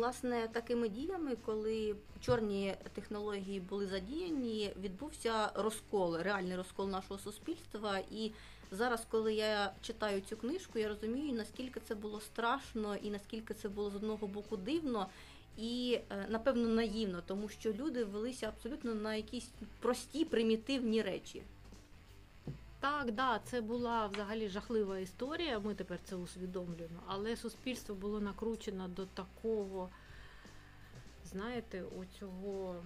власне такими діями, коли чорні технології були задіяні, відбувся розкол, реальний розкол нашого суспільства. І зараз, коли я читаю цю книжку, я розумію, наскільки це було страшно і наскільки це було з одного боку дивно. І е, напевно наївно, тому що люди велися абсолютно на якісь прості примітивні речі. Так, да, це була взагалі жахлива історія. Ми тепер це усвідомлюємо, але суспільство було накручено до такого, знаєте, оцього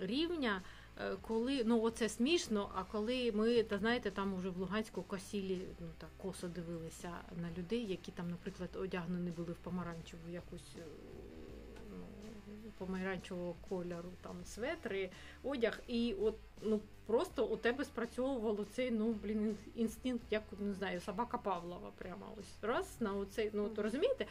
рівня, е, коли ну оце смішно. А коли ми та знаєте, там уже в Луганську косілі, ну так косо дивилися на людей, які там, наприклад, одягнені були в помаранчеву якусь е, помаранчевого кольору, там светри, одяг, і от ну просто у тебе спрацьовувало цей ну блін інстинкт, як не знаю, собака Павлова. Прямо ось раз на оцей, ну то розумієте?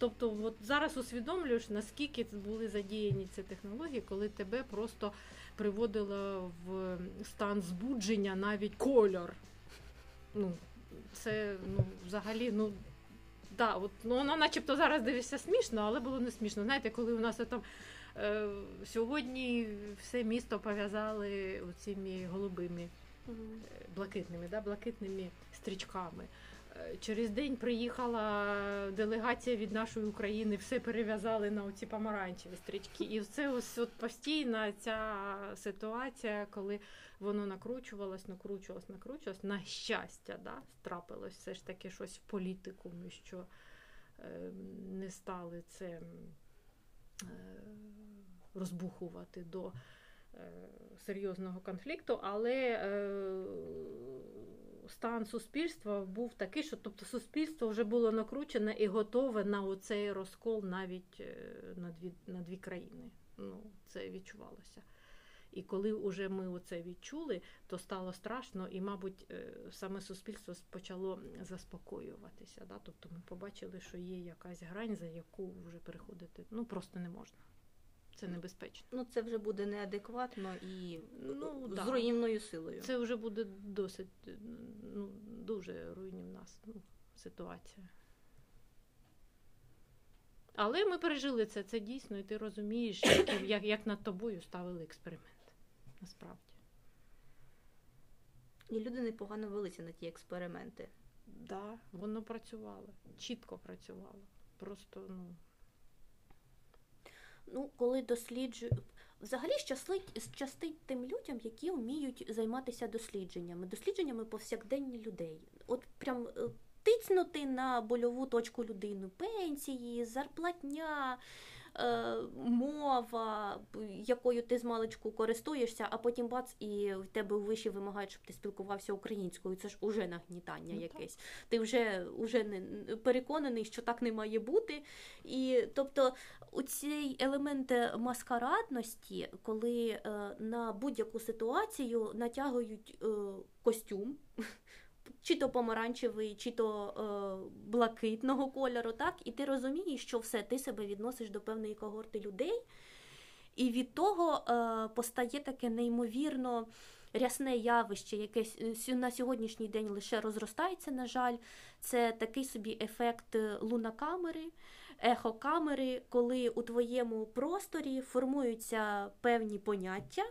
Тобто, от зараз усвідомлюєш, наскільки були задіяні ці технології, коли тебе просто приводило в стан збудження навіть кольор. Ну, Це ну, взагалі ну, да, от, ну воно начебто зараз дивишся смішно, але було не смішно. Знаєте, коли у нас там е, сьогодні все місто пов'язали цими голубими, е, блакитними, да, блакитними стрічками. Через день приїхала делегація від нашої України, все перев'язали на оці помаранчеві стрічки. І це ось от постійна ця ситуація, коли воно накручувалось, накручувалось, накручувалось. На щастя, да, трапилось все ж таки щось в політикумі, що е, не стали це е, розбухувати до е, серйозного конфлікту, але е, стан суспільства був такий, що тобто суспільство вже було накручене і готове на оцей розкол навіть е, на дві, на дві країни. Ну, Це відчувалося. І коли вже ми оце відчули, то стало страшно, і, мабуть, е, саме суспільство почало заспокоюватися. Да? Тобто ми побачили, що є якась грань, за яку вже переходити ну просто не можна. Це небезпечно. Ну це вже буде неадекватно і ну, з да. руйнівною силою. Це вже буде досить ну, дуже руйнівна ну, ситуація. Але ми пережили це, це дійсно, і ти розумієш, як, як, як над тобою ставили експеримент насправді. І люди непогано велися на ті експерименти. Так, да, воно працювало, чітко працювало. Просто, ну. Ну, коли досліджую. Взагалі щастить, щастить тим людям, які вміють займатися дослідженнями, дослідженнями повсякденні людей. От прям е, тицнути на больову точку людини, пенсії, зарплатня, мова, якою ти з маличку користуєшся, а потім бац, і в тебе у виші вимагають, щоб ти спілкувався українською. Це ж уже нагнітання ну, якесь. Так. Ти вже вже не переконаний, що так не має бути. І тобто у цей елемент маскарадності, коли е, на будь-яку ситуацію натягують е, костюм чи то помаранчевий, чи то е, блакитного кольору, так? І ти розумієш, що все, ти себе відносиш до певної когорти людей. І від того е, постає таке неймовірно рясне явище, яке на сьогоднішній день лише розростається, на жаль, це такий собі ефект лунакамери, ехокамери, коли у твоєму просторі формуються певні поняття.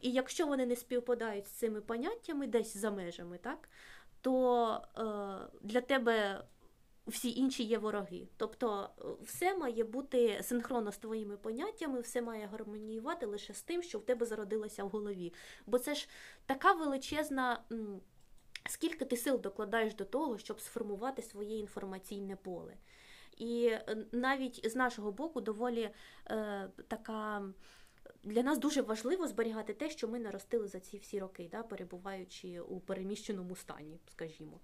І якщо вони не співпадають з цими поняттями десь за межами, так, то е, для тебе всі інші є вороги. Тобто е, все має бути синхронно з твоїми поняттями, все має гармоніювати лише з тим, що в тебе зародилося в голові. Бо це ж така величезна. Скільки ти сил докладаєш до того, щоб сформувати своє інформаційне поле? І е, навіть з нашого боку доволі е, така для нас дуже важливо зберігати те, що ми наростили за ці всі роки, да, перебуваючи у переміщеному стані, скажімо.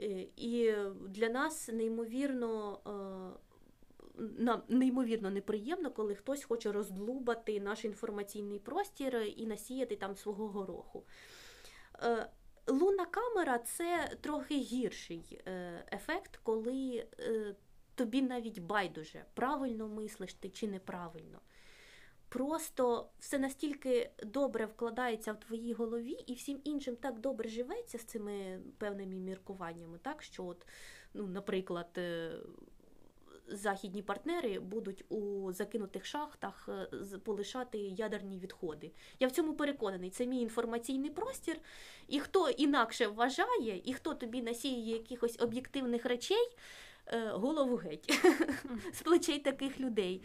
Е, і для нас неймовірно. Е, неймовірно неприємно, коли хтось хоче роздлубати наш інформаційний простір і насіяти там свого гороху. Е, лунна камера це трохи гірший ефект, коли тобі навіть байдуже, правильно мислиш ти чи неправильно просто все настільки добре вкладається в твоїй голові, і всім іншим так добре живеться з цими певними міркуваннями, так що, от, ну, наприклад, е, західні партнери будуть у закинутих шахтах е, полишати ядерні відходи. Я в цьому переконаний. Це мій інформаційний простір. І хто інакше вважає, і хто тобі насіює якихось об'єктивних речей, е, голову геть з плечей таких людей.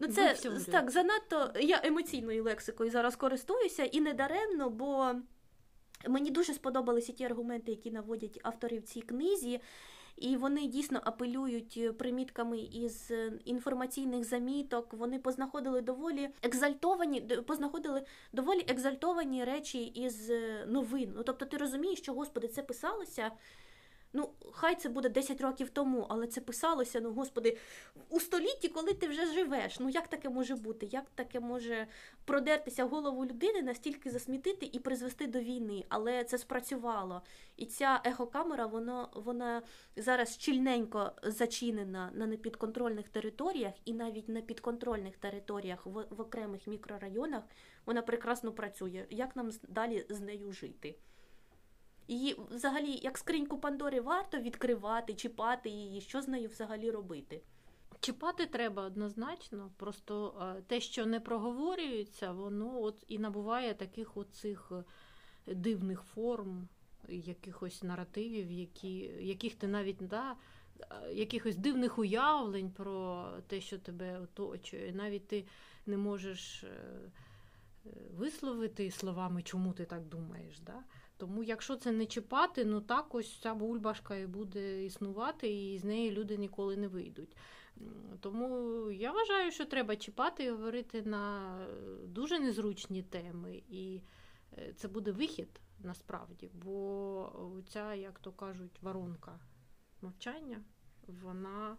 Ну, це всюди. так занадто. Я емоційною лексикою зараз користуюся і не даремно, бо мені дуже сподобалися ті аргументи, які наводять автори в цій книзі. І вони дійсно апелюють е, примітками із інформаційних заміток. Вони познаходили доволі екзальтовані, познаходили доволі екзальтовані речі із е, новин. Ну тобто, ти розумієш, що господи, це писалося. Ну, хай це буде 10 років тому, але це писалося, ну господи, у столітті, коли ти вже живеш. Ну як таке може бути? Як таке може продертися голову людини, настільки засмітити і призвести до війни? Але це спрацювало. І ця ехокамера, вона, вона зараз щільненько зачинена на непідконтрольних територіях, і навіть на підконтрольних територіях в, в окремих мікрорайонах вона прекрасно працює. Як нам далі з нею жити? Її взагалі, як скриньку Пандори, варто відкривати, чіпати її, що з нею взагалі робити? Чіпати треба однозначно. Просто е, те, що не проговорюється, воно от і набуває таких оцих е, дивних форм, якихось наративів, які, яких ти навіть да, е, якихось дивних уявлень про те, що тебе оточує. Навіть ти не можеш висловити словами, чому ти так думаєш. Да? Тому, якщо це не чіпати, ну так ось ця бульбашка і буде існувати, і з неї люди ніколи не вийдуть. Тому я вважаю, що треба чіпати і говорити на е, дуже незручні теми, і е, це буде вихід насправді, бо ця, як то кажуть, воронка мовчання, вона,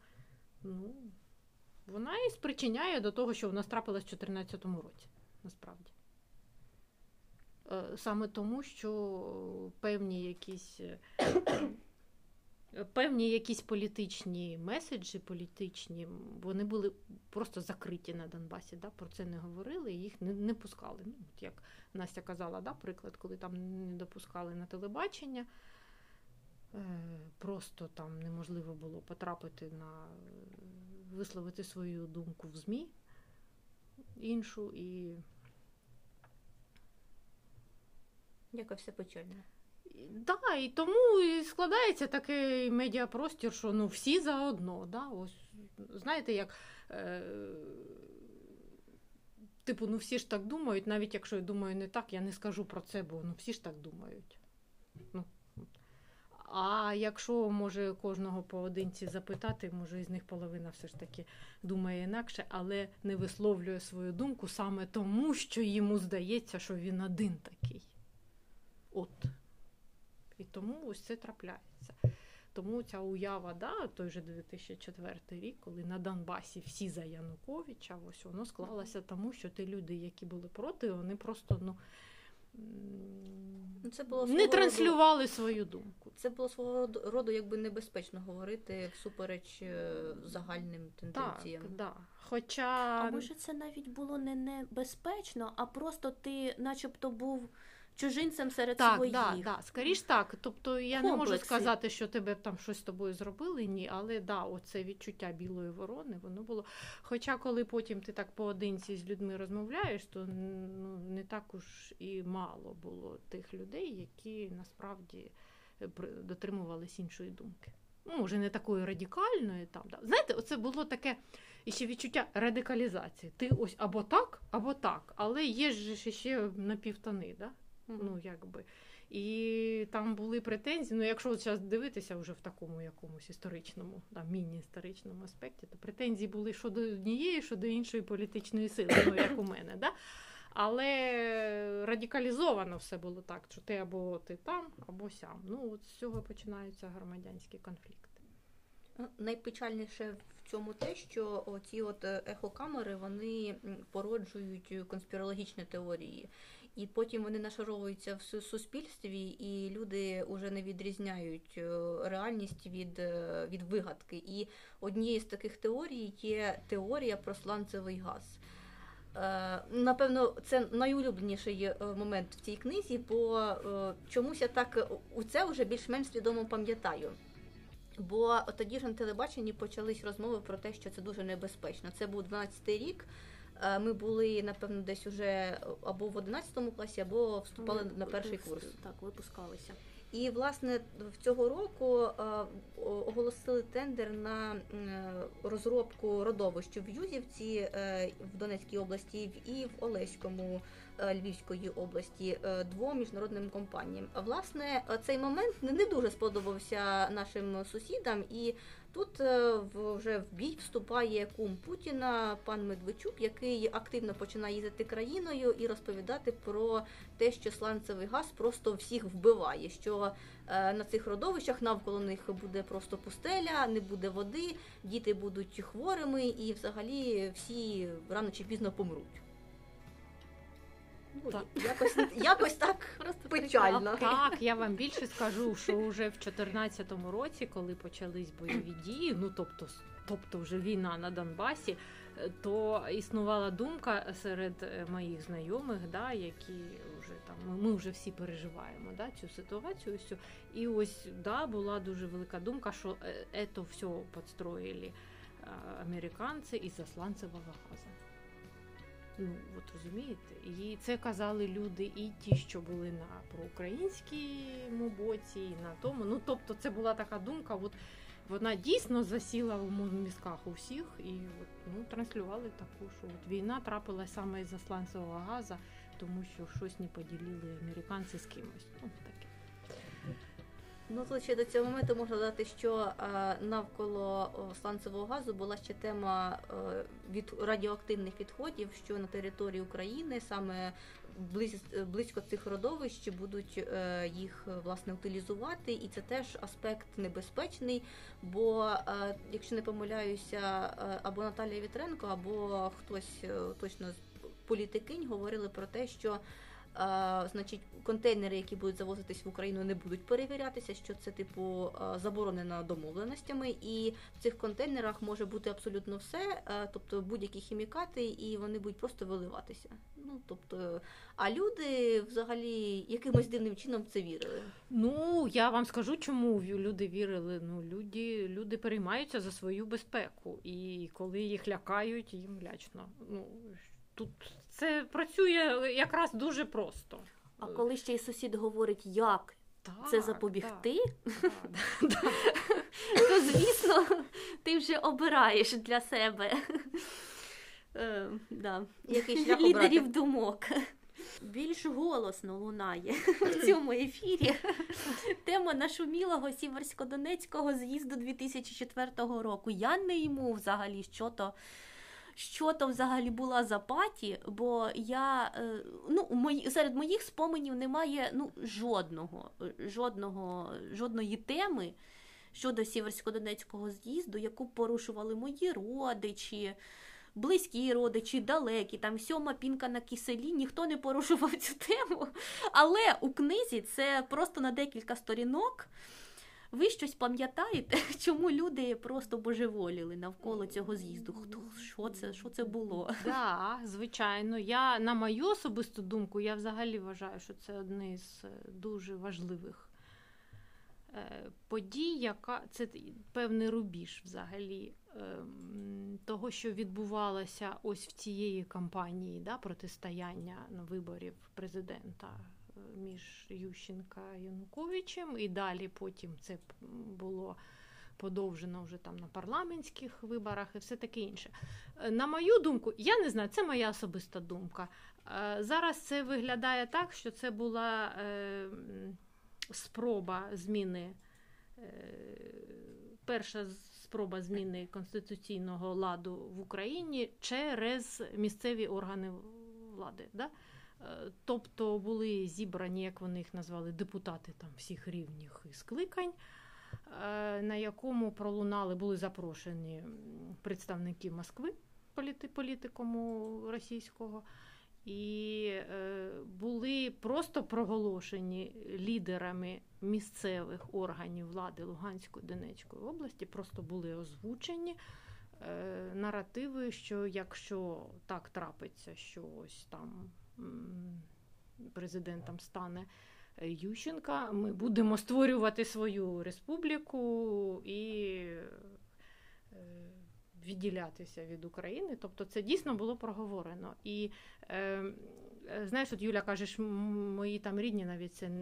ну, вона і спричиняє до того, що в нас трапилось в 2014 році, насправді. Е, Саме тому, що певні якісь е, певні якісь політичні меседжі, політичні, вони були просто закриті на Донбасі. Да? Про це не говорили, їх не, не пускали. Ну, от як Настя казала, да, приклад, коли там не допускали на телебачення. Е, Просто там неможливо було потрапити на висловити свою думку в ЗМІ іншу і Яка все печально. Да, і тому і складається такий медіапростір, що ну всі заодно. Да? Ось, знаєте, як е, типу, ну всі ж так думають, навіть якщо я думаю не так, я не скажу про це, бо ну всі ж так думають. Ну, а якщо може кожного поодинці запитати, може із них половина все ж таки думає інакше, але не висловлює свою думку саме тому, що йому здається, що він один такий. От. І тому ось це трапляється. Тому ця уява, да, той же 2004 рік, коли на Донбасі всі за Януковича, ось воно склалося тому, що ті люди, які були проти, вони просто ну, Ну, це було не свого роду- транслювали свою думку. Це було свого роду- роду якби небезпечно говорити всупереч е, загальним Так, тенденціям. да. Хоча А може це навіть було не небезпечно, а просто ти, начебто, був чужинцем серед так, своїх. да, да, скоріш так. Тобто я не можу сказати, що тебе там щось з тобою зробили, ні, але да, оце відчуття білої ворони, воно було. Хоча, коли потім ти так поодинці з людьми розмовляєш, то ну, не так уж і мало було тих людей, які насправді е, дотримувались іншої думки. Ну, може, не такої радикальної там. Да. Знаєте, оце було таке іще відчуття радикалізації. Ти ось або так, або так, але є ж ще напівтони, да? Ну, якби. І там були претензії. Ну, якщо зараз дивитися вже в такому якомусь історичному, да, міні-історичному аспекті, то претензії були щодо однієї, щодо іншої політичної сили, ну, як у мене. Да? Але радикалізовано все було так, що ти або ти там, або сям. Ну, от з цього починаються громадянські конфлікти. Ну, Найпечальніше в цьому те, що оці от е, ехокамери вони породжують конспірологічні теорії, і потім вони нашаровуються в суспільстві, і люди вже не відрізняють е, реальність від, е, від вигадки. І однією з таких теорій є теорія про сланцевий газ. Е, Напевно, це найулюбленіший момент в цій книзі, бо чомусь я так у це вже більш-менш свідомо пам'ятаю. Бо тоді ж на телебаченні почались розмови про те, що це дуже небезпечно. Це був 12-й рік. Е, Ми були, напевно, десь уже або в 11 класі, або вступали Ми на перший курс. Так, випускалися. І власне в цього року е, оголосили тендер на е, розробку родовищ в Юзівці е, в Донецькій області і в Олеському е, Львівської області е, двом міжнародним компаніям. Власне е, цей момент не дуже сподобався нашим сусідам, і тут е, вже в бій вступає кум Путіна, пан Медведчук, який активно починає їздити країною і розповідати про те, що сланцевий газ просто всіх вбиває. Що е, на цих родовищах навколо них буде просто пустеля, не буде води, діти будуть хворими, і взагалі всі рано чи пізно помруть. Ну, Так. Якось, якось так Просто печально. Так, я вам більше скажу, що вже в 2014 році, коли почались бойові дії, ну тобто, тобто вже війна на Донбасі, е, то існувала думка серед е, моїх знайомих, да, які вже там ми- ми вже всі переживаємо да, цю ситуацію. Всю. І ось да, була дуже велика думка, що е, це все підстроїли е, американці із засланцевого газу. Ну, от розумієте, і це казали люди, і ті, що були на проукраїнському боці, і на тому. Ну, тобто, це була така думка, от вона дійсно засіла в мізках у всіх, і от, ну, транслювали таку, що от війна трапилася саме із засланцевого газу, тому що щось не поділили американці з кимось. Ну, таке. Ну тут ще до цього моменту можна додати, що е, навколо сланцевого газу була ще тема е, від радіоактивних відходів, що на території України саме близь, близько цих родовищ будуть е, їх власне утилізувати, і це теж аспект небезпечний. Бо якщо не помиляюся, або Наталія Вітренко, або хтось точно з політикинь говорили про те, що а, значить, контейнери, які будуть завозитись в Україну, не будуть перевірятися, що це типу заборонено домовленостями, і в цих контейнерах може бути абсолютно все, а, тобто будь-які хімікати, і вони будуть просто виливатися. Ну тобто, а люди взагалі якимось дивним чином це вірили. Ну, я вам скажу, чому люди вірили. Ну, люди, люди переймаються за свою безпеку, і коли їх лякають, їм лячно. Ну, тут це працює якраз дуже просто. А коли ще й сусід говорить, як Так, це запобігти, так, то звісно ти вже обираєш для себе е, да, Який шлях лідерів обрати? думок. Більш голосно лунає в цьому ефірі тема нашумілого Сіверсько-Донецького з'їзду 2004 року. Я не йму взагалі, що то. Що то взагалі була за паті, бо я е, ну мої, серед моїх споменів немає ну жодного, жодного, жодної теми щодо Сіверсько-Донецького з'їзду, яку порушували мої родичі, близькі родичі, далекі, там сьома пінка на киселі, ніхто не порушував цю тему. Але у книзі це просто на декілька сторінок. Ви щось пам'ятаєте, чому люди просто божеволіли навколо цього з'їзду? Хто що це, що це було? Да, звичайно. Я на мою особисту думку, я взагалі вважаю, що це одне з е, дуже важливих е, подій, яка це певний рубіж взагалі ем, того, що відбувалося ось в цієї кампанії да, протистояння виборів президента між Ющенка і Януковичем, і далі потім це було подовжено вже там на парламентських виборах і все таке інше. Е, На мою думку, я не знаю, це моя особиста думка. Е, Зараз це виглядає так, що це була е, спроба зміни. Перша спроба зміни конституційного ладу в Україні через місцеві органи влади. Да? Е, Тобто були зібрані, як вони їх назвали, депутати там всіх рівнів і скликань, е, на якому пролунали, були запрошені представники Москви, політи, політикуму російського, і е, були просто проголошені лідерами місцевих органів влади Луганської Донецької області, просто були озвучені наративи, що якщо так трапиться, що ось там президентом стане Ющенка. Ми будемо створювати свою республіку і е, відділятися від України. Тобто це дійсно було проговорено. І е, знаєш, от Юля кажеш, мої там рідні навіть це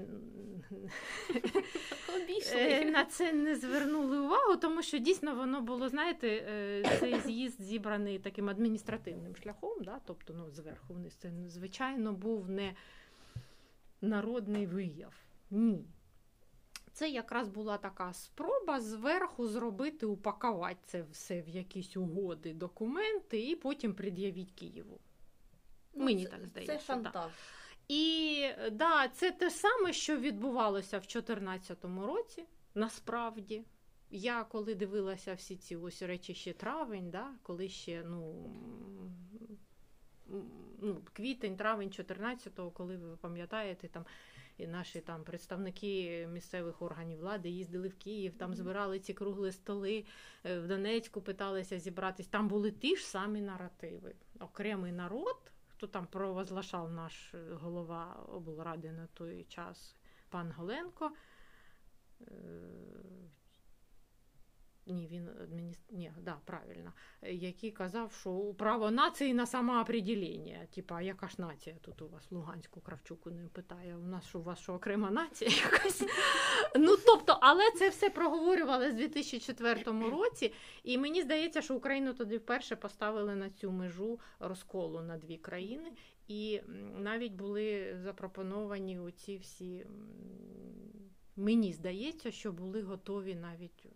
Е, на це не звернули увагу, тому що дійсно воно було, знаєте, е, цей з'їзд зібраний таким адміністративним шляхом, да? тобто ну, зверху вниз. Це звичайно був не народний вияв. Ні. Це якраз була така спроба зверху зробити, упакувати це все в якісь угоди, документи і потім пред'явити Києву. Мені це, так здається, Це шантаж. І да, це те саме, що відбувалося в 2014 році. Насправді, я коли дивилася всі ці ось речі ще травень, да, коли ще ну, ну, квітень, травень 14-го, коли ви пам'ятаєте, там і наші там представники місцевих органів влади їздили в Київ, там збирали ці кругли столи, е, в Донецьку питалися зібратись. Там були ті ж самі наративи. Окремий народ, хто там провозглашав наш е, голова облради на той час, пан Голенко. Ні, він адміністр... Ні, да, правильно. Який казав, що право нації на самоопределення. Типа, яка ж нація тут у вас Луганську Кравчуку не питає? У нас що у вас що окрема нація якась? Ну тобто, але це все проговорювали з 2004 році, і мені здається, що Україну тоді вперше поставили на цю межу розколу на дві країни, і навіть були запропоновані оці всі. Мені здається, що були готові навіть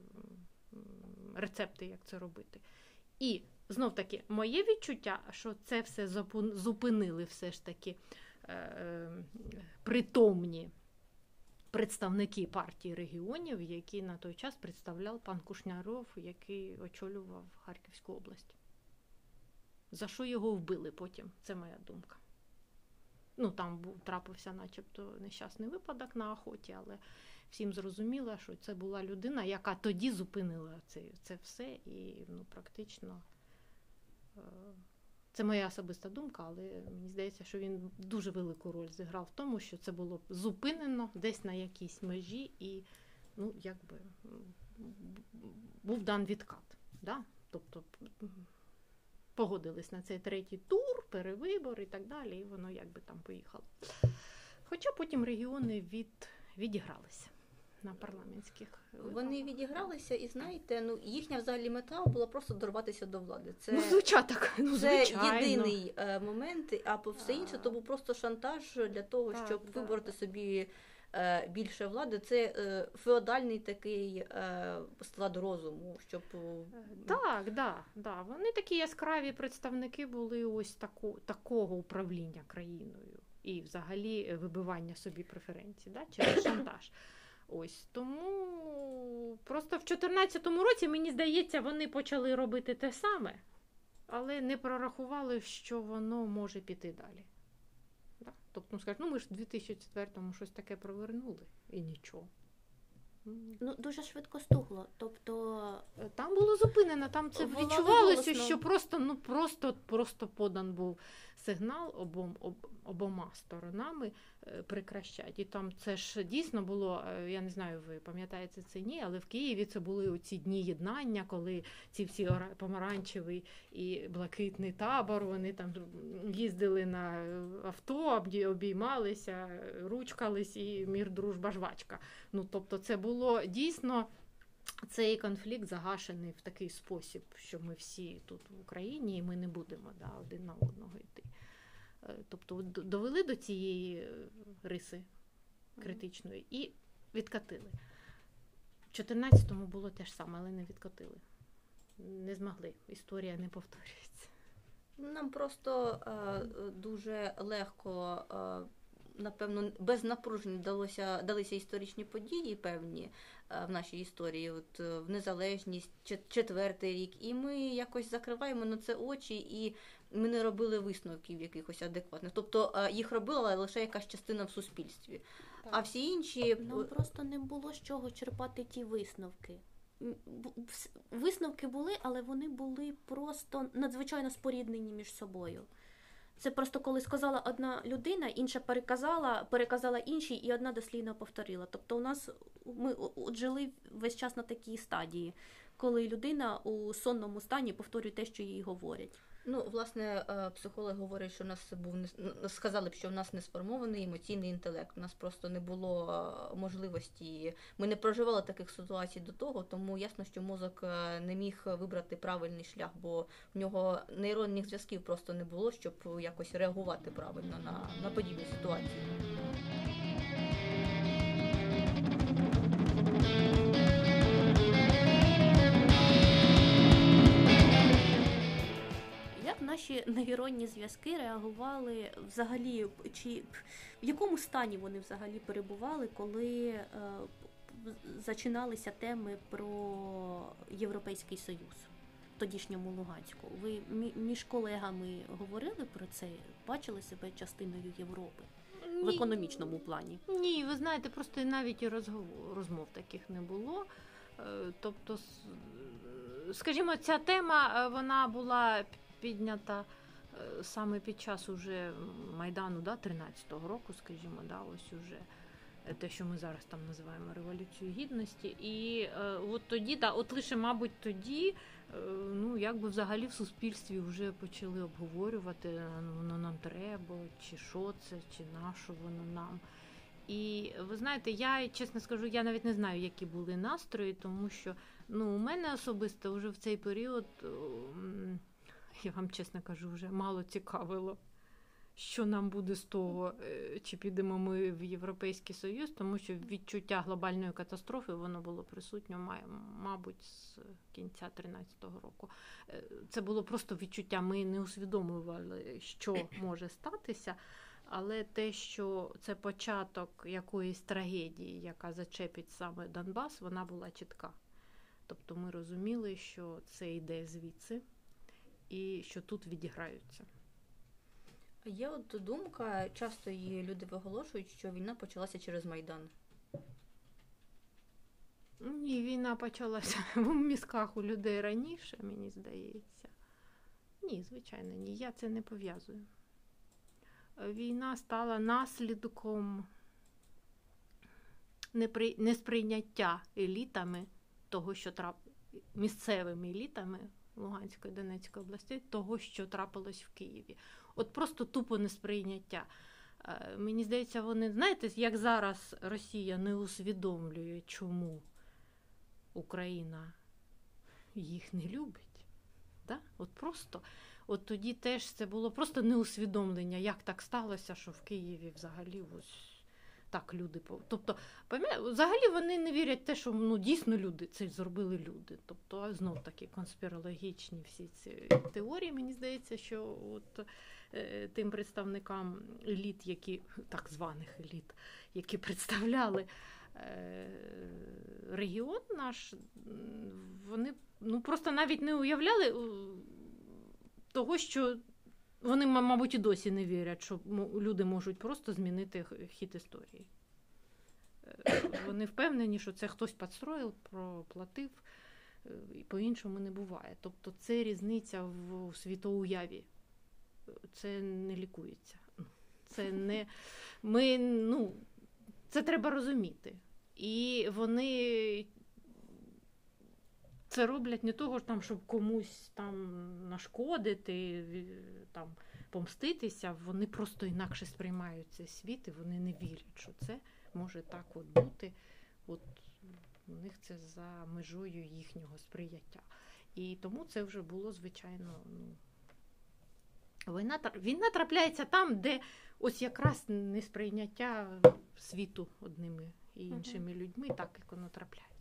рецепти, як це робити. І знов таки, моє відчуття, що це все зупинили все ж таки е, е, притомні представники партії регіонів, які на той час представляв пан Кушняров, який очолював Харківську область. За що його вбили потім? Це моя думка. Ну, там був трапився, начебто, нещасний випадок на охоті, але всім зрозуміло, що це була людина, яка тоді зупинила це, це все, і ну, практично. е, Це моя особиста думка, але мені здається, що він дуже велику роль зіграв в тому, що це було зупинено десь на якійсь межі, і ну, якби був дан відкат. Да? Тобто погодились на цей третій тур, перевибор і так далі, і воно якби там поїхало. Хоча потім регіони від, відігралися на парламентських виборах. Вони відігралися, і знаєте, ну їхня взагалі мета була просто дорватися до влади. Це, Ну, звичайно. Ну, це єдиний е, момент, а по все інше то був просто шантаж для того, Так, щоб да. вибороти собі е, більше влади. Це е, феодальний такий е, склад розуму, щоб е, Так, да, да. Вони такі яскраві представники були ось таку, такого управління країною і взагалі е, вибивання собі преференцій да, через шантаж. Ось тому просто в 2014 році, мені здається, вони почали робити те саме, але не прорахували, що воно може піти далі. Да? Тобто, ну, скажуть, ну ми ж в 2004-му щось таке провернули і нічого. Ну, дуже швидко стугло. Тобто, Е, Там було зупинено, там це Волали відчувалося, голосно. що просто, ну просто, просто подан був сигнал обом, об, обома сторонами е, прекращать. І там це ж дійсно було, е, я не знаю, ви пам'ятаєте це ні, але в Києві це були оці дні єднання, коли ці всі помаранчевий і блакитний табор, вони там їздили на авто, обді- обіймалися, ручкались і мір, дружба, жвачка. Ну тобто, це було дійсно цей конфлікт загашений в такий спосіб, що ми всі тут в Україні, і ми не будемо да, один на одного йти. Е, Тобто довели до цієї е, риси критичної і відкатили. В 14-му було те ж саме, але не відкатили. Не змогли. Історія не повторюється. Нам просто е, дуже легко, е, напевно, без напружень далося, далися історичні події певні е, в нашій історії, от е, в незалежність, четвертий рік. І ми якось закриваємо на це очі, і ми не робили висновків якихось адекватних. Тобто е, їх робила лише якась частина в суспільстві. А всі інші нам просто не було з чого черпати ті висновки. Висновки були, але вони були просто надзвичайно споріднені між собою. Це просто коли сказала одна людина, інша переказала, переказала іншій, і одна дослівно повторила. Тобто, у нас ми от жили весь час на такій стадії, коли людина у сонному стані повторює те, що їй говорять. Ну, власне, е, психологи говорять, що у нас був ну, сказали б, що в нас не сформований емоційний інтелект. У нас просто не було е, можливості. Ми не проживали таких ситуацій до того, тому ясно, що мозок е, не міг вибрати правильний шлях, бо в нього нейронних зв'язків просто не було, щоб якось реагувати правильно на, на подібні ситуації. Наші нейронні зв'язки реагували взагалі, чи в якому стані вони взагалі перебували, коли е, зачиналися теми про Європейський Союз в тодішньому Луганську? Ви між колегами говорили про це? Бачили себе частиною Європи? В економічному плані ні, ви знаєте, просто навіть і розмов таких не було. Е, тобто, скажімо, ця тема е, вона була піднята е, саме під час уже Майдану да, 13-го року, скажімо, да, ось уже те, що ми зараз там називаємо Революцією Гідності. І е, от тоді, да, от лише, мабуть, тоді, е, ну, якби взагалі в суспільстві вже почали обговорювати, ну, воно нам треба, чи що це, чи на що воно нам. І ви знаєте, я чесно скажу, я навіть не знаю, які були настрої, тому що ну, у мене особисто вже в цей період я вам чесно кажу, вже мало цікавило, що нам буде з того, е, чи підемо ми в Європейський Союз, тому що відчуття глобальної катастрофи воно було присутньо, мабуть, з кінця 13-го року. Е, це було просто відчуття. Ми не усвідомлювали, що може статися. Але те, що це початок якоїсь трагедії, яка зачепить саме Донбас, вона була чітка. Тобто ми розуміли, що це йде звідси і що тут відіграються. Є от думка, часто її люди виголошують, що війна почалася через Майдан. Ні, війна почалася в мізках у людей раніше, мені здається. Ні, звичайно, ні. Я це не пов'язую. Війна стала наслідком несприйняття елітами того, що трап... місцевими елітами Луганської Донецької області, того, що трапилось в Києві. От просто тупо несприйняття. Е, мені здається, вони знаєте, як зараз Росія не усвідомлює, чому Україна їх не любить. Да? От просто от тоді теж це було просто неусвідомлення, як так сталося, що в Києві взагалі ось так люди Тобто, взагалі вони не вірять в те, що ну, дійсно люди це зробили люди. Тобто, знов таки конспірологічні всі ці теорії, мені здається, що от е, тим представникам еліт, які так званих еліт, які представляли. Е, регіон наш, вони ну, просто навіть не уявляли того, що вони, мабуть, і досі не вірять, що люди можуть просто змінити хід історії. Е, вони впевнені, що це хтось підстроїв, проплатив, е, і по-іншому не буває. Тобто це різниця в світоуяві. Це не лікується. Це не ми, ну, це треба розуміти. І вони це роблять не того, там, щоб комусь там нашкодити, там, помститися, вони просто інакше сприймають цей світ і вони не вірять, що це може так от бути. От У них це за межою їхнього сприяття. І тому це вже було, звичайно, ну. Війна війна трапляється там, де ось якраз несприйняття світу одними і іншими людьми, так як воно трапляється.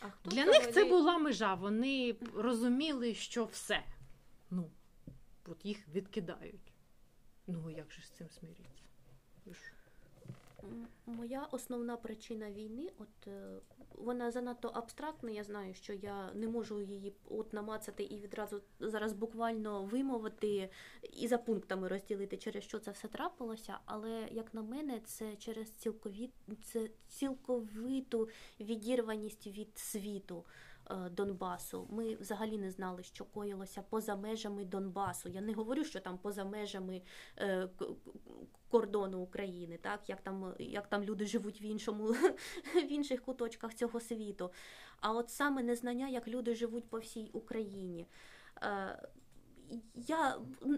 А хто Для них це була межа. Вони розуміли, що все. Ну, от їх відкидають. Ну, як же з цим смиритися? Моя основна причина війни, от е, вона занадто абстрактна. Я знаю, що я не можу її от намацати і відразу зараз буквально вимовити і за пунктами розділити, через що це все трапилося. Але як на мене, це через цілковіт це цілковиту відірваність від світу. Е, Донбасу. Ми взагалі не знали, що коїлося поза межами Донбасу. Я не говорю, що там поза межами е, кордону України, так як там, як там люди живуть в іншому в інших куточках цього світу. А от саме незнання, як люди живуть по всій Україні. Е, я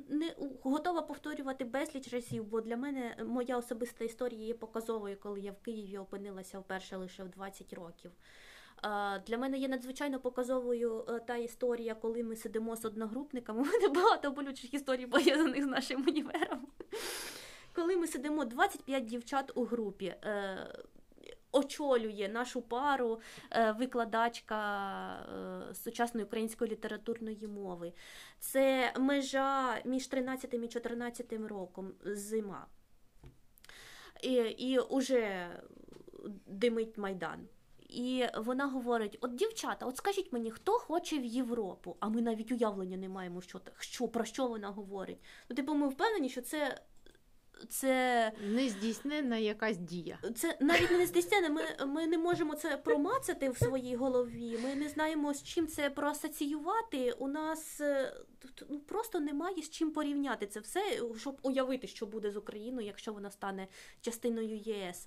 не готова повторювати безліч разів, бо для мене моя особиста історія є показовою, коли я в Києві опинилася вперше лише в 20 років. Для мене є надзвичайно показовою е, та історія, коли ми сидимо з одногрупниками. У мене багато болючих історій пов'язаних з нашим універом. Коли ми сидимо 25 дівчат у групі. е, Очолює нашу пару е, викладачка сучасної української літературної мови. Це межа між 13 і 14 роком зима. І, і уже димить майдан. І вона говорить: от дівчата, от скажіть мені, хто хоче в Європу? А ми навіть уявлення не маємо, що, що про що вона говорить. Ну, типу, ми впевнені, що це. Це, Нездійсненна якась дія. це навіть не здійснене. Ми, ми не можемо це промацати в своїй голові. Ми не знаємо, з чим це проасоціювати. У нас е, ну, просто немає з чим порівняти це все, щоб уявити, що буде з Україною, якщо вона стане частиною єС.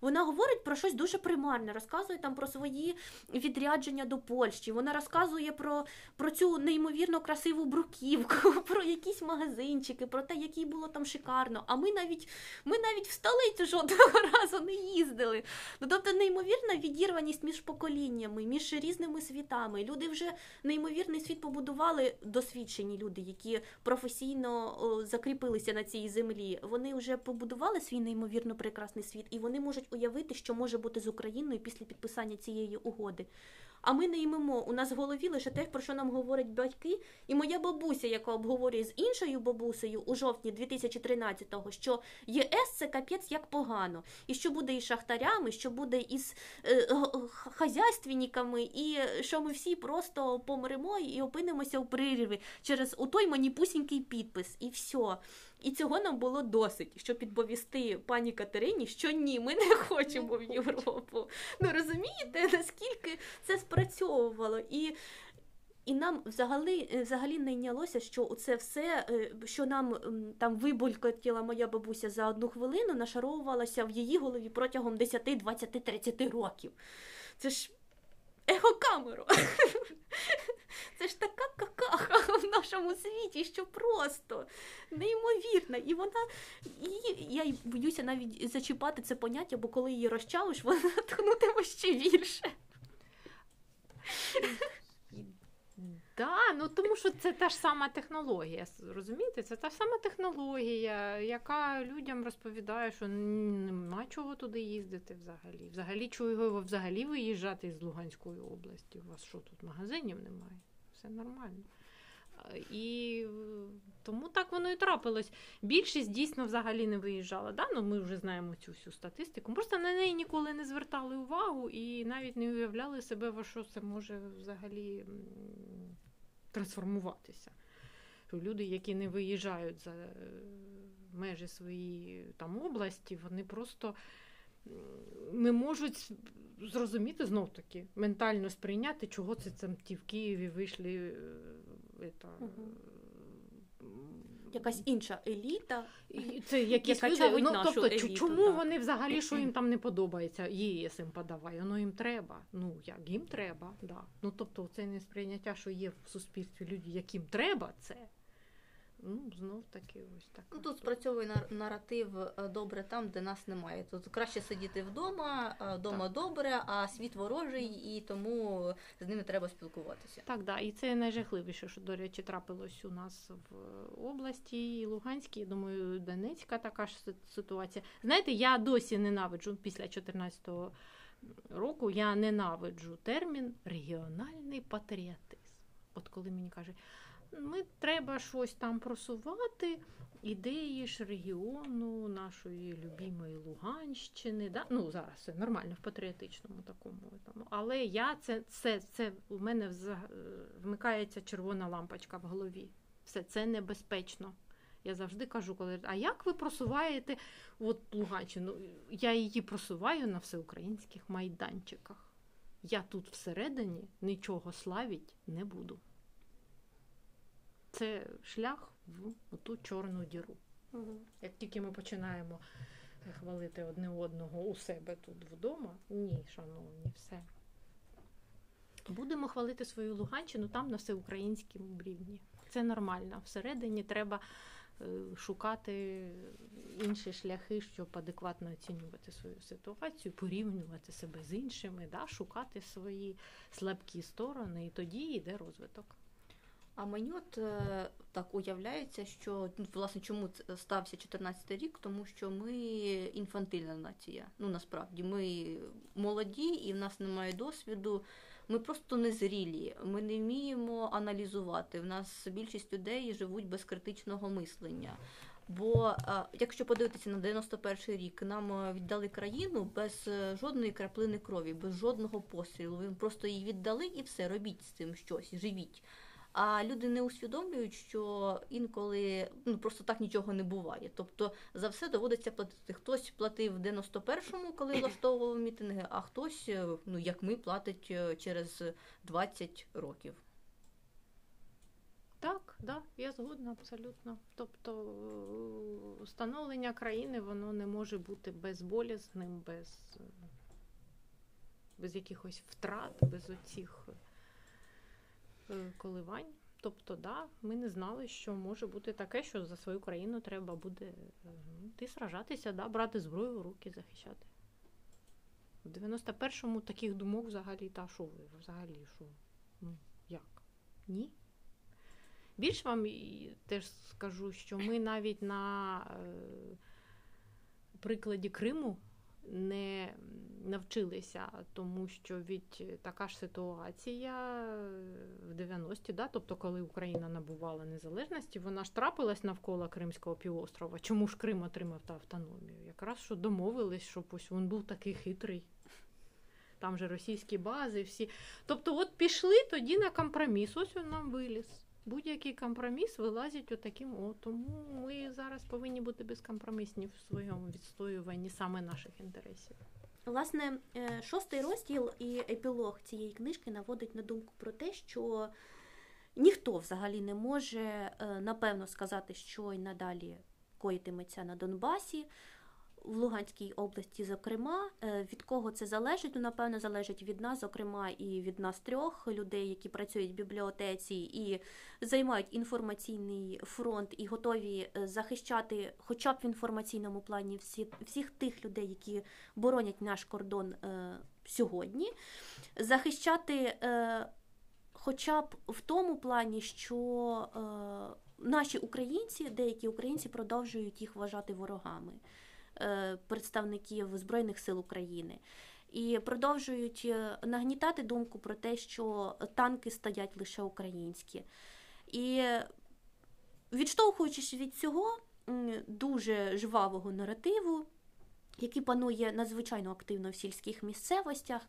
Вона говорить про щось дуже примарне, розказує там про свої відрядження до Польщі. Вона розказує про, про цю неймовірно красиву бруківку, про якісь магазинчики, про те, який було там шикарно. А ми навіть ми навіть в столицю жодного разу не їздили. Ну тобто неймовірна відірваність між поколіннями, між різними світами. Люди вже неймовірний світ побудували досвідчені люди, які професійно закріпилися на цій землі. Вони вже побудували свій неймовірно прекрасний світ, і вони можуть уявити, що може бути з Україною після підписання цієї угоди. А ми не ймемо. У нас в голові лише те, про що нам говорять батьки, і моя бабуся, яка обговорює з іншою бабусею у жовтні 2013-го, що ЄС це капець як погано, і що буде із шахтарями, що буде із е, хазяйственниками, і що ми всі просто помремо і опинимося у прірві через у той маніпусінький підпис, і все. І цього нам було досить, щоб підповісти пані Катерині, що ні, ми не хочемо в Європу. Ну розумієте, наскільки це спрацьовувало? І, і нам взагалі, е, взагалі не йнялося, що це все, е, що нам там вибулькотіла моя бабуся за одну хвилину, нашаровувалося в її голові протягом 10, 20, 30 років. Це ж егокамеро. Це ж така какаха в нашому світі, що просто неймовірна. І вона і я боюся навіть зачіпати це поняття, бо коли її розчалиш, вона тонутиме ще більше. Да, ну тому що це та ж сама технологія. Розумієте? Це та ж сама технологія, яка людям розповідає, що нема чого туди їздити взагалі. Взагалі, чого взагалі виїжджати з Луганської області? У вас що тут магазинів немає? Все нормально. І тому так воно і трапилось. Більшість дійсно взагалі не виїжджала. Да? Ну, ми вже знаємо цю всю статистику. Просто на неї ніколи не звертали увагу і навіть не уявляли себе, що це може взагалі трансформуватися. Люди, які не виїжджають за е, межі своєї там області, вони просто не можуть зрозуміти знов таки, ментально сприйняти, чого це там ті в Києві вийшли. Це, Мгм. м, Якась інша еліта. і Це якісь Яка люди, чавить ну, нашу тобто, еліту, чому так. вони взагалі, що їм там не подобається, ЄС їм подаває, воно їм треба. Ну, як їм треба, да. Ну, тобто, це не сприйняття, що є в суспільстві люди, яким треба це. Ну, знов таки, ось так. Ну, тут спрацьовує нар- наратив е, добре там, де нас немає. Тут краще сидіти вдома, е, вдома добре, а світ ворожий, і тому з ними треба спілкуватися. Так, да, і це найжахливіше, що, до речі, трапилось у нас в області і Луганській, я думаю, Донецька така ж си- ситуація. Знаєте, я досі ненавиджу після 14-го року, я ненавиджу термін регіональний патріотизм. От коли мені кажуть, ми треба щось там просувати. Ідеї ж регіону, нашої любімої Луганщини. Да? Ну, зараз все нормально в патріотичному такому. Там. Але я це, це, це у мене вмикається червона лампочка в голові. Все це небезпечно. Я завжди кажу, коли а як ви просуваєте от Луганщину? Я її просуваю на всеукраїнських майданчиках. Я тут всередині нічого славіть не буду. Це шлях в ту чорну діру. Угу. Як тільки ми починаємо хвалити одне одного у себе тут вдома, ні, шановні, все. Будемо хвалити свою Луганщину там на всеукраїнському рівні. Це нормально. Всередині треба е, шукати інші шляхи, щоб адекватно оцінювати свою ситуацію, порівнювати себе з іншими, да, шукати свої слабкі сторони, і тоді йде розвиток. А мені от е, так уявляється, що ну, власне чому стався 14 рік, тому що ми інфантильна нація. Ну насправді ми молоді і в нас немає досвіду. Ми просто незрілі, ми не вміємо аналізувати. В нас більшість людей живуть без критичного мислення. Бо якщо подивитися на 91 рік, нам віддали країну без жодної краплини крові, без жодного пострілу. Ви просто її віддали і все, робіть з цим щось, живіть. А люди не усвідомлюють, що інколи ну просто так нічого не буває. Тобто за все доводиться платити. Хтось платив в 91-му, коли влаштовував мітинги, а хтось, ну як ми, платить через 20 років. Так, да, я згодна абсолютно. Тобто встановлення країни воно не може бути безболісним, без без якихось втрат, без оцих Е, коливань. Тобто, да, ми не знали, що може бути таке, що за свою країну треба буде е, сражатися, да, брати зброю в руки, захищати. В 91-му таких думок взагалі, та що ви взагалі що? Ну, як? Ні? Більш вам теж скажу, що ми навіть на е, прикладі Криму не навчилися, тому що від така ж ситуація в 90-ті, да, тобто, коли Україна набувала незалежності, вона ж трапилась навколо Кримського півострова. Чому ж Крим отримав та автономію? Якраз що домовились, щоб ось він був такий хитрий. Там же російські бази, всі. Тобто, от пішли тоді на компроміс, ось він нам виліз. Будь-який компроміс вилазить отаким. О, тому ми зараз повинні бути безкомпромісні в своєму відстоюванні саме наших інтересів. Власне, е, шостий розділ і епілог цієї книжки наводить на думку про те, що ніхто взагалі не може е, напевно сказати, що й надалі коїтиметься на Донбасі в Луганській області, зокрема, е, від кого це залежить? Ну, напевно, залежить від нас, зокрема, і від нас трьох людей, які працюють в бібліотеці і займають інформаційний фронт і готові е, захищати, хоча б в інформаційному плані, всі, всіх тих людей, які боронять наш кордон е, сьогодні, захищати. Е, Хоча б в тому плані, що е, наші українці, деякі українці продовжують їх вважати ворогами. Е, представників Збройних сил України. І продовжують е, нагнітати думку про те, що танки стоять лише українські. І відштовхуючись від цього дуже жвавого наративу, який панує надзвичайно активно в сільських місцевостях,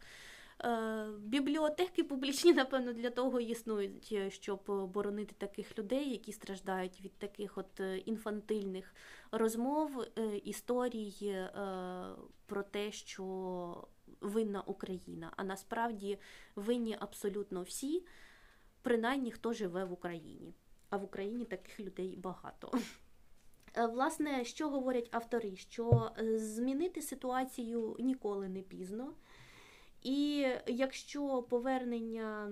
бібліотеки публічні, напевно, для того існують, е, щоб боронити таких людей, які страждають від таких от е, інфантильних розмов, історій про те, що винна Україна. А насправді винні абсолютно всі, принаймні хто живе в Україні. А в Україні таких людей багато. Власне, що говорять автори? Що змінити ситуацію ніколи не пізно. І якщо повернення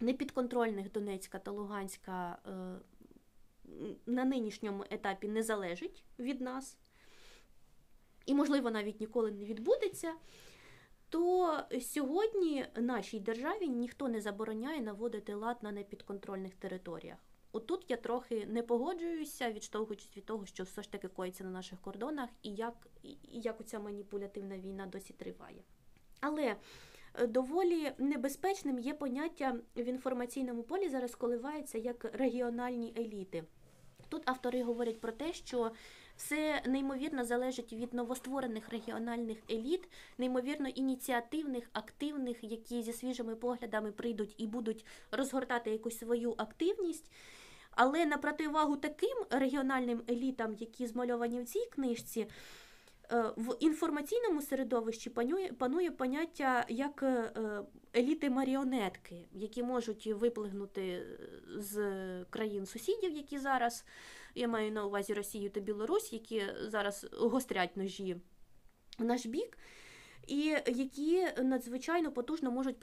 непідконтрольних Донецька та Луганська е, на нинішньому етапі не залежить від нас, і, можливо, навіть ніколи не відбудеться, то сьогодні нашій державі ніхто не забороняє наводити лад на непідконтрольних територіях. Отут я трохи не погоджуюся, відштовхуючись від того, що все ж таки коїться на наших кордонах, і як, і як оця маніпулятивна війна досі триває. Але е, доволі небезпечним є поняття в інформаційному полі зараз коливається як регіональні еліти. Тут автори говорять про те, що все неймовірно залежить від новостворених регіональних еліт, неймовірно ініціативних, активних, які зі свіжими поглядами прийдуть і будуть розгортати якусь свою активність. Але на противагу таким регіональним елітам, які змальовані в цій книжці, в інформаційному середовищі панує, панує поняття як е, еліти-маріонетки, які можуть виплигнути з країн сусідів, які зараз я маю на увазі Росію та Білорусь, які зараз гострять ножі в наш бік, і які надзвичайно потужно можуть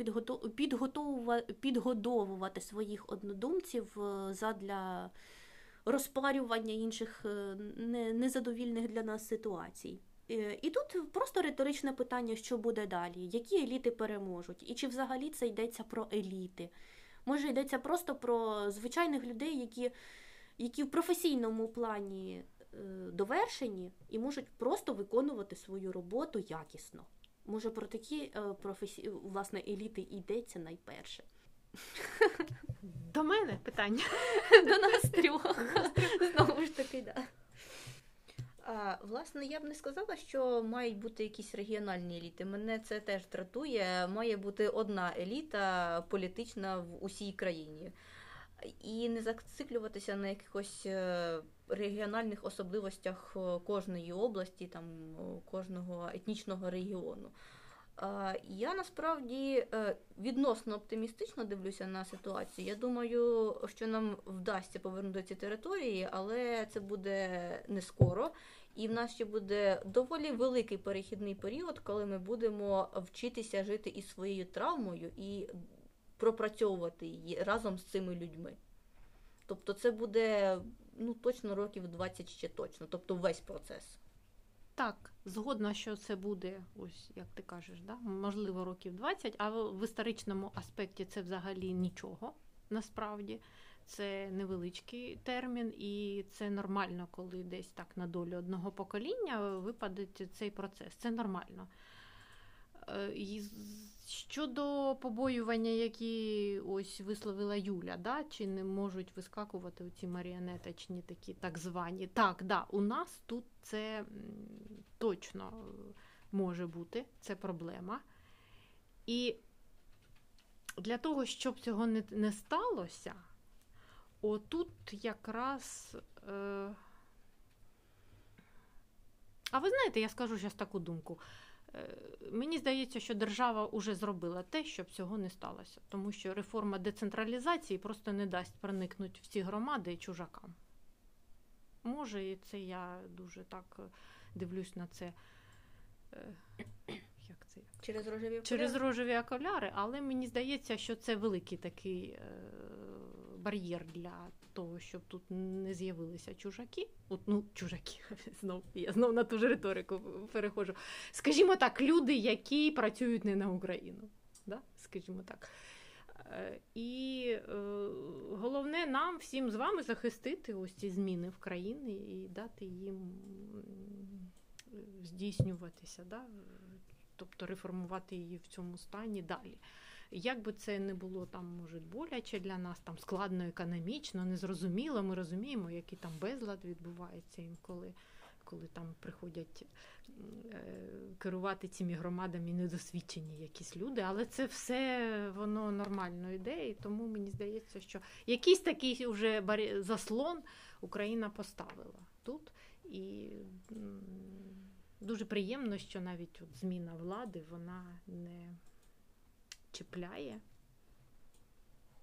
підготовувати своїх однодумців е, задля розпарювання інших е, незадовільних для нас ситуацій. Е, і тут просто риторичне питання, що буде далі, які еліти переможуть, і чи взагалі це йдеться про еліти? Може йдеться просто про звичайних людей, які які в професійному плані е, довершені і можуть просто виконувати свою роботу якісно. Може, про такі е, професі... власне еліти йдеться найперше. До мене питання. До нас трьох. Знову ж таки, да. Власне, я б не сказала, що мають бути якісь регіональні еліти. Мене це теж дратує. Має бути одна еліта політична в усій країні і не зациклюватися на якихось е, регіональних особливостях е, кожної області, там кожного етнічного регіону. Я насправді е, відносно оптимістично дивлюся на ситуацію. Я думаю, що нам вдасться повернути ці території, але це буде не скоро. І в нас ще буде доволі великий перехідний період, коли ми будемо вчитися жити із своєю травмою і пропрацьовувати її разом з цими людьми. Тобто це буде ну, точно років 20 ще точно, тобто весь процес. Так, згодна, що це буде, ось як ти кажеш, да? можливо, років 20, а в історичному аспекті це взагалі нічого насправді. Це невеличкий термін, і це нормально, коли десь так на долю одного покоління випаде цей процес. Це нормально. Е, Щодо побоювання, які ось висловила Юля, да, чи не можуть вискакувати ці маріонеточні такі так звані. Так, да, у нас тут це точно може бути, це проблема. І для того, щоб цього не не сталося, отут якраз. Е... А ви знаєте, я скажу зараз таку думку. Е, мені здається, що держава вже зробила те, щоб цього не сталося, тому що реформа децентралізації просто не дасть проникнути в ці громади чужакам. Може, і це я дуже так е, дивлюсь на це. Е, як це? Через рожеві окуляри? Через рожеві окуляри, але мені здається, що це великий такий бар'єр для того, щоб тут не з'явилися чужаки. От, ну, чужаки, знов я знов на ту ж риторику переходжу. Скажімо так, люди, які працюють не на Україну. Да? Скажімо так. Е, і е, головне нам всім з вами захистити ось ці зміни в країні і дати їм здійснюватися, да? тобто реформувати її в цьому стані далі. Як би це не було там, може, боляче для нас, там складно економічно, незрозуміло, ми розуміємо, який там безлад відбувається інколи. Коли там приходять е, керувати цими громадами недосвідчені якісь люди, але це все воно нормально йде, і тому мені здається, що якийсь такий вже заслон Україна поставила тут. І дуже приємно, що навіть от зміна влади вона не чіпляє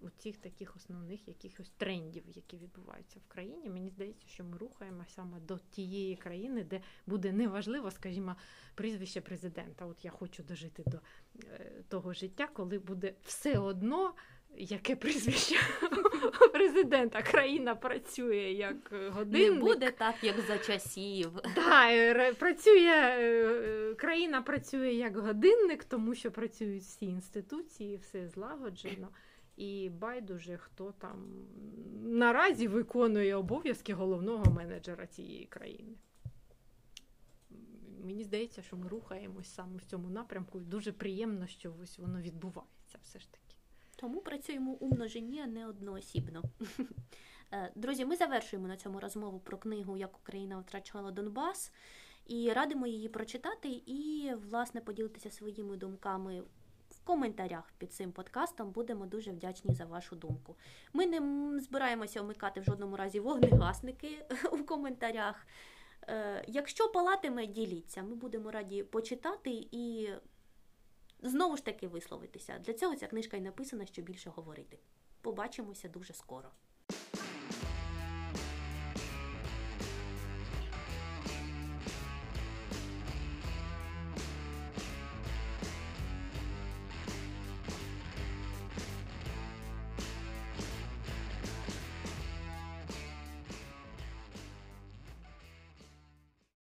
у цих таких основних якихось трендів, які відбуваються в країні. Мені здається, що ми рухаємося саме до тієї країни, де буде неважливо, скажімо, прізвище президента. От я хочу дожити до е, того життя, коли буде все одно яке прізвище президента. Країна працює як годинник. Не буде так, як за часів. Так, працює, е, Країна працює як годинник, тому що працюють всі інституції, все злагоджено. І байдуже, хто там наразі виконує обов'язки головного менеджера цієї країни. мені здається, що ми рухаємось саме в цьому напрямку. і Дуже приємно, що ось воно відбувається все ж таки. Тому працюємо у а не одноосібно. Е, Друзі, ми завершуємо на цьому розмову про книгу Як Україна втрачала Донбас і радимо її прочитати і, власне, поділитися своїми думками в коментарях під цим подкастом. Будемо дуже вдячні за вашу думку. Ми не збираємося вмикати в жодному разі вогнегасники у коментарях. Е, Якщо палатиме, діліться. Ми будемо раді почитати і знову ж таки висловитися. Для цього ця книжка і написана, що більше говорити. Побачимося дуже скоро.